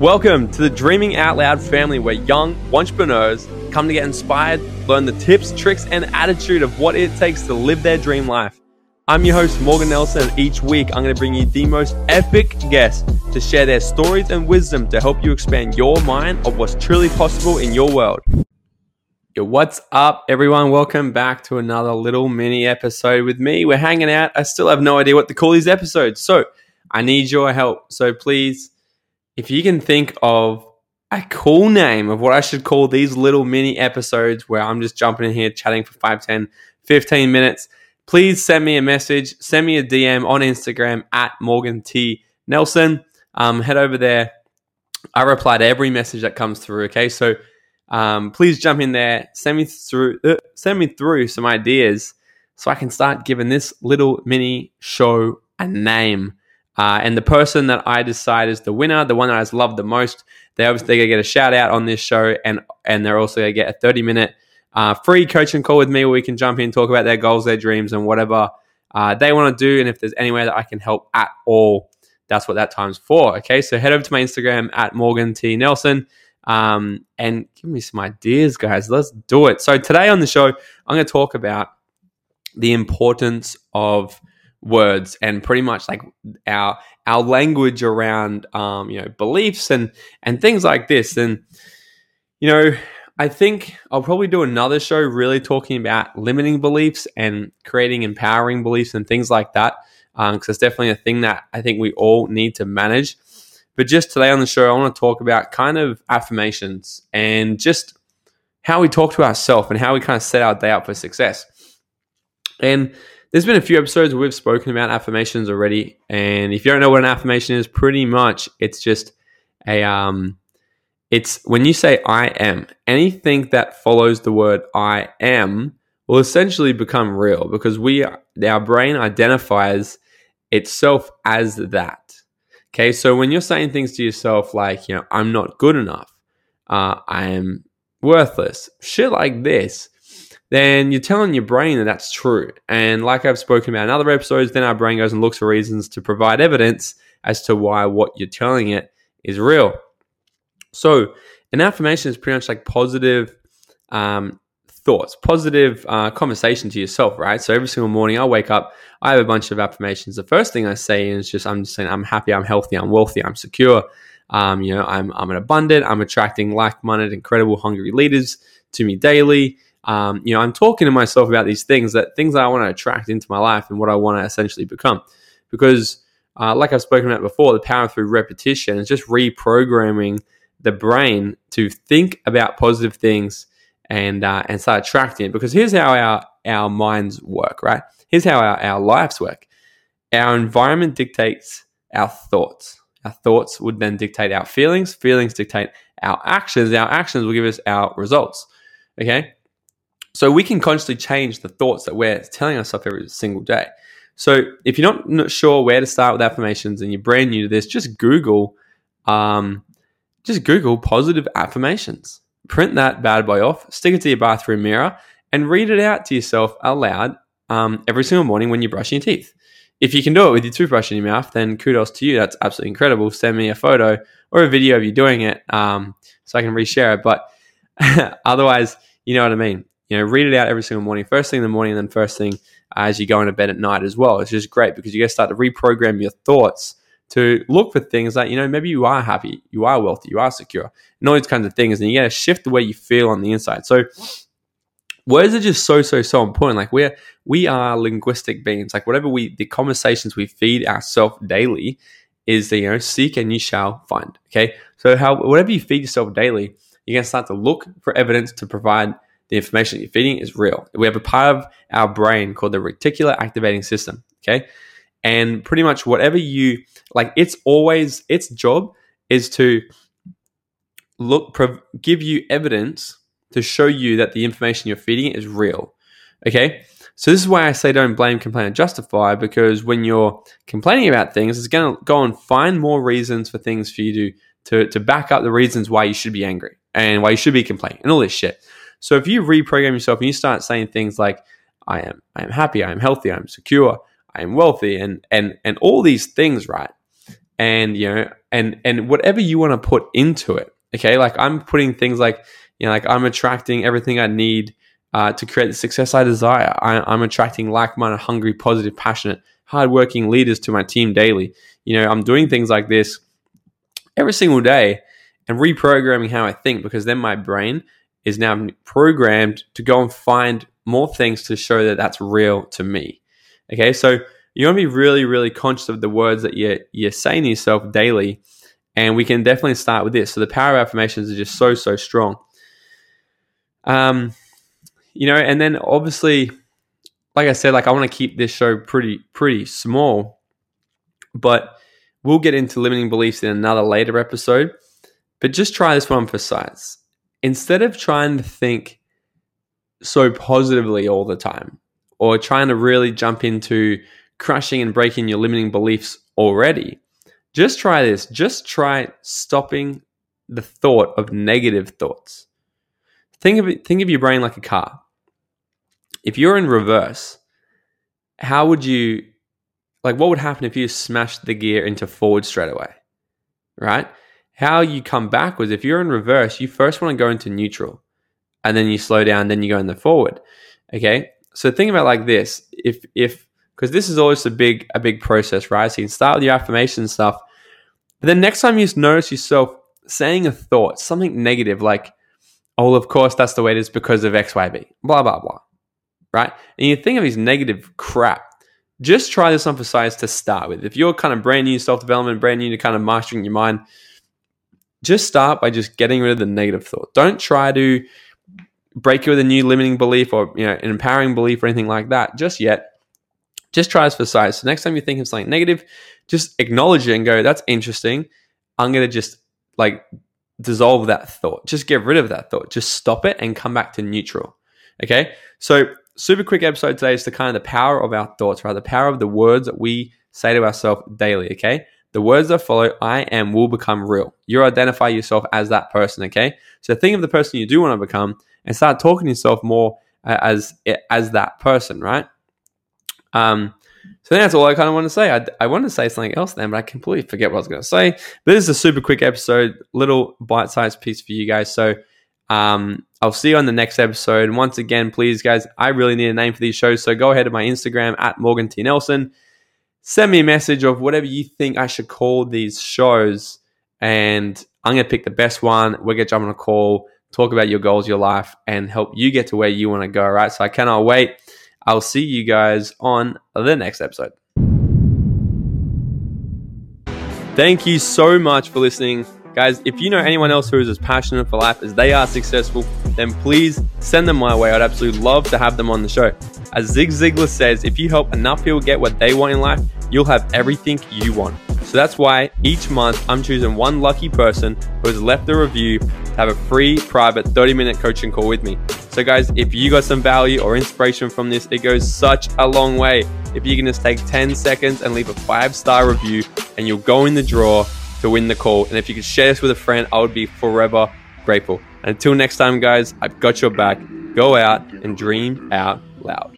Welcome to the Dreaming Out Loud family where young entrepreneurs come to get inspired, learn the tips, tricks, and attitude of what it takes to live their dream life. I'm your host, Morgan Nelson, and each week I'm going to bring you the most epic guests to share their stories and wisdom to help you expand your mind of what's truly possible in your world. Yo, what's up, everyone? Welcome back to another little mini episode with me. We're hanging out. I still have no idea what to call these episodes, so I need your help. So please if you can think of a cool name of what I should call these little mini episodes where I'm just jumping in here chatting for 5, 10, 15 minutes, please send me a message, send me a DM on Instagram at Morgan T. Nelson. Um, head over there. I reply to every message that comes through. Okay, so um, please jump in there, send me through, uh, send me through some ideas so I can start giving this little mini show a name. Uh, and the person that I decide is the winner, the one that I love the most, they obviously to get a shout out on this show, and and they're also going to get a thirty minute uh, free coaching call with me where we can jump in, and talk about their goals, their dreams, and whatever uh, they want to do. And if there's any way that I can help at all, that's what that time's for. Okay, so head over to my Instagram at Morgan T Nelson. Um, and give me some ideas, guys. Let's do it. So today on the show, I'm going to talk about the importance of words and pretty much like our our language around um, you know beliefs and and things like this. And you know i think i'll probably do another show really talking about limiting beliefs and creating empowering beliefs and things like that because um, it's definitely a thing that i think we all need to manage. But just today on the show i want to talk about kind of affirmations and just how we talk to ourselves and how we kind of set our day up for success. And there's been a few episodes we've spoken about affirmations already, and if you don't know what an affirmation is, pretty much it's just a um, it's when you say I am, anything that follows the word I am will essentially become real because we our brain identifies itself as that. Okay, so when you're saying things to yourself like, you know, I'm not good enough, uh, I am worthless, shit like this, then you're telling your brain that that's true. And like I've spoken about in other episodes, then our brain goes and looks for reasons to provide evidence as to why what you're telling it is real. So, an affirmation is pretty much like positive um, thoughts, positive uh, conversation to yourself, right? So every single morning I wake up, I have a bunch of affirmations. The first thing I say is just I'm just saying I'm happy, I'm healthy, I'm wealthy, I'm secure. Um, you know, I'm I'm an abundant, I'm attracting like-minded, incredible, hungry leaders to me daily um, you know, I'm talking to myself about these things that things that I want to attract into my life and what I want to essentially become. Because, uh, like I've spoken about before, the power through repetition is just reprogramming the brain to think about positive things and uh, and start attracting it. Because here's how our our minds work, right? Here's how our, our lives work. Our environment dictates our thoughts. Our thoughts would then dictate our feelings. Feelings dictate our actions. Our actions will give us our results. Okay. So we can constantly change the thoughts that we're telling ourselves every single day. So if you're not, sure where to start with affirmations and you're brand new to this, just Google, um, just Google positive affirmations. Print that bad boy off, stick it to your bathroom mirror, and read it out to yourself aloud um, every single morning when you're brushing your teeth. If you can do it with your toothbrush in your mouth, then kudos to you. That's absolutely incredible. Send me a photo or a video of you doing it um, so I can reshare it. But otherwise, you know what I mean you know, read it out every single morning, first thing in the morning, and then first thing as you go into bed at night as well. It's just great because you to start to reprogram your thoughts to look for things like, you know, maybe you are happy, you are wealthy, you are secure, and all these kinds of things. And you get to shift the way you feel on the inside. So words are just so, so, so important. Like we're we are linguistic beings. Like whatever we the conversations we feed ourselves daily is the, you know, seek and you shall find. Okay. So how whatever you feed yourself daily, you're gonna start to look for evidence to provide the information that you're feeding is real. We have a part of our brain called the reticular activating system. Okay. And pretty much whatever you like, it's always its job is to look, prov- give you evidence to show you that the information you're feeding is real. Okay. So this is why I say don't blame, complain, and justify because when you're complaining about things, it's going to go and find more reasons for things for you to, to, to back up the reasons why you should be angry and why you should be complaining and all this shit. So if you reprogram yourself and you start saying things like, I am, I am happy, I am healthy, I am secure, I am wealthy, and and and all these things, right? And you know, and and whatever you want to put into it. Okay, like I'm putting things like you know, like I'm attracting everything I need uh, to create the success I desire. I, am attracting like-minded, hungry, positive, passionate, hardworking leaders to my team daily. You know, I'm doing things like this every single day and reprogramming how I think because then my brain is now programmed to go and find more things to show that that's real to me. Okay, so you want to be really, really conscious of the words that you're, you're saying to yourself daily. And we can definitely start with this. So the power of affirmations is just so, so strong. Um, you know, and then obviously, like I said, like I want to keep this show pretty, pretty small, but we'll get into limiting beliefs in another later episode. But just try this one for size. Instead of trying to think so positively all the time or trying to really jump into crushing and breaking your limiting beliefs already, just try this. Just try stopping the thought of negative thoughts. Think of it, think of your brain like a car. If you're in reverse, how would you like what would happen if you smashed the gear into forward straight away? Right? How you come backwards, if you're in reverse, you first want to go into neutral and then you slow down, then you go in the forward. Okay. So think about like this. If if because this is always a big a big process, right? So you can start with your affirmation stuff. But then next time you notice yourself saying a thought, something negative, like, oh, of course that's the way it is because of XYB, blah, blah, blah. Right? And you think of these negative crap. Just try this on for size to start with. If you're kind of brand new self development, brand new to kind of mastering your mind, just start by just getting rid of the negative thought. Don't try to break you with a new limiting belief or you know an empowering belief or anything like that just yet. Just try this for size. So next time you think of something negative, just acknowledge it and go, "That's interesting." I'm gonna just like dissolve that thought. Just get rid of that thought. Just stop it and come back to neutral. Okay. So super quick episode today is the kind of the power of our thoughts, right? The power of the words that we say to ourselves daily. Okay. The words that follow, I am, will become real. You identify yourself as that person, okay? So think of the person you do want to become and start talking to yourself more uh, as as that person, right? Um, so that's all I kind of want to say. I, I wanted to say something else then, but I completely forget what I was going to say. But this is a super quick episode, little bite-sized piece for you guys. So um, I'll see you on the next episode. And once again, please, guys, I really need a name for these shows. So go ahead to my Instagram at Morgan T. Nelson send me a message of whatever you think I should call these shows. And I'm going to pick the best one. We're going to jump on a call, talk about your goals, your life, and help you get to where you want to go, right? So I cannot wait. I'll see you guys on the next episode. Thank you so much for listening. Guys, if you know anyone else who is as passionate for life as they are successful, then please send them my way. I'd absolutely love to have them on the show. As Zig Ziglar says, if you help enough people get what they want in life, you'll have everything you want. So that's why each month I'm choosing one lucky person who has left a review to have a free private 30 minute coaching call with me. So, guys, if you got some value or inspiration from this, it goes such a long way. If you can just take 10 seconds and leave a five star review, and you'll go in the draw to win the call. And if you could share this with a friend, I would be forever grateful. Until next time, guys, I've got your back. Go out and dream out loud.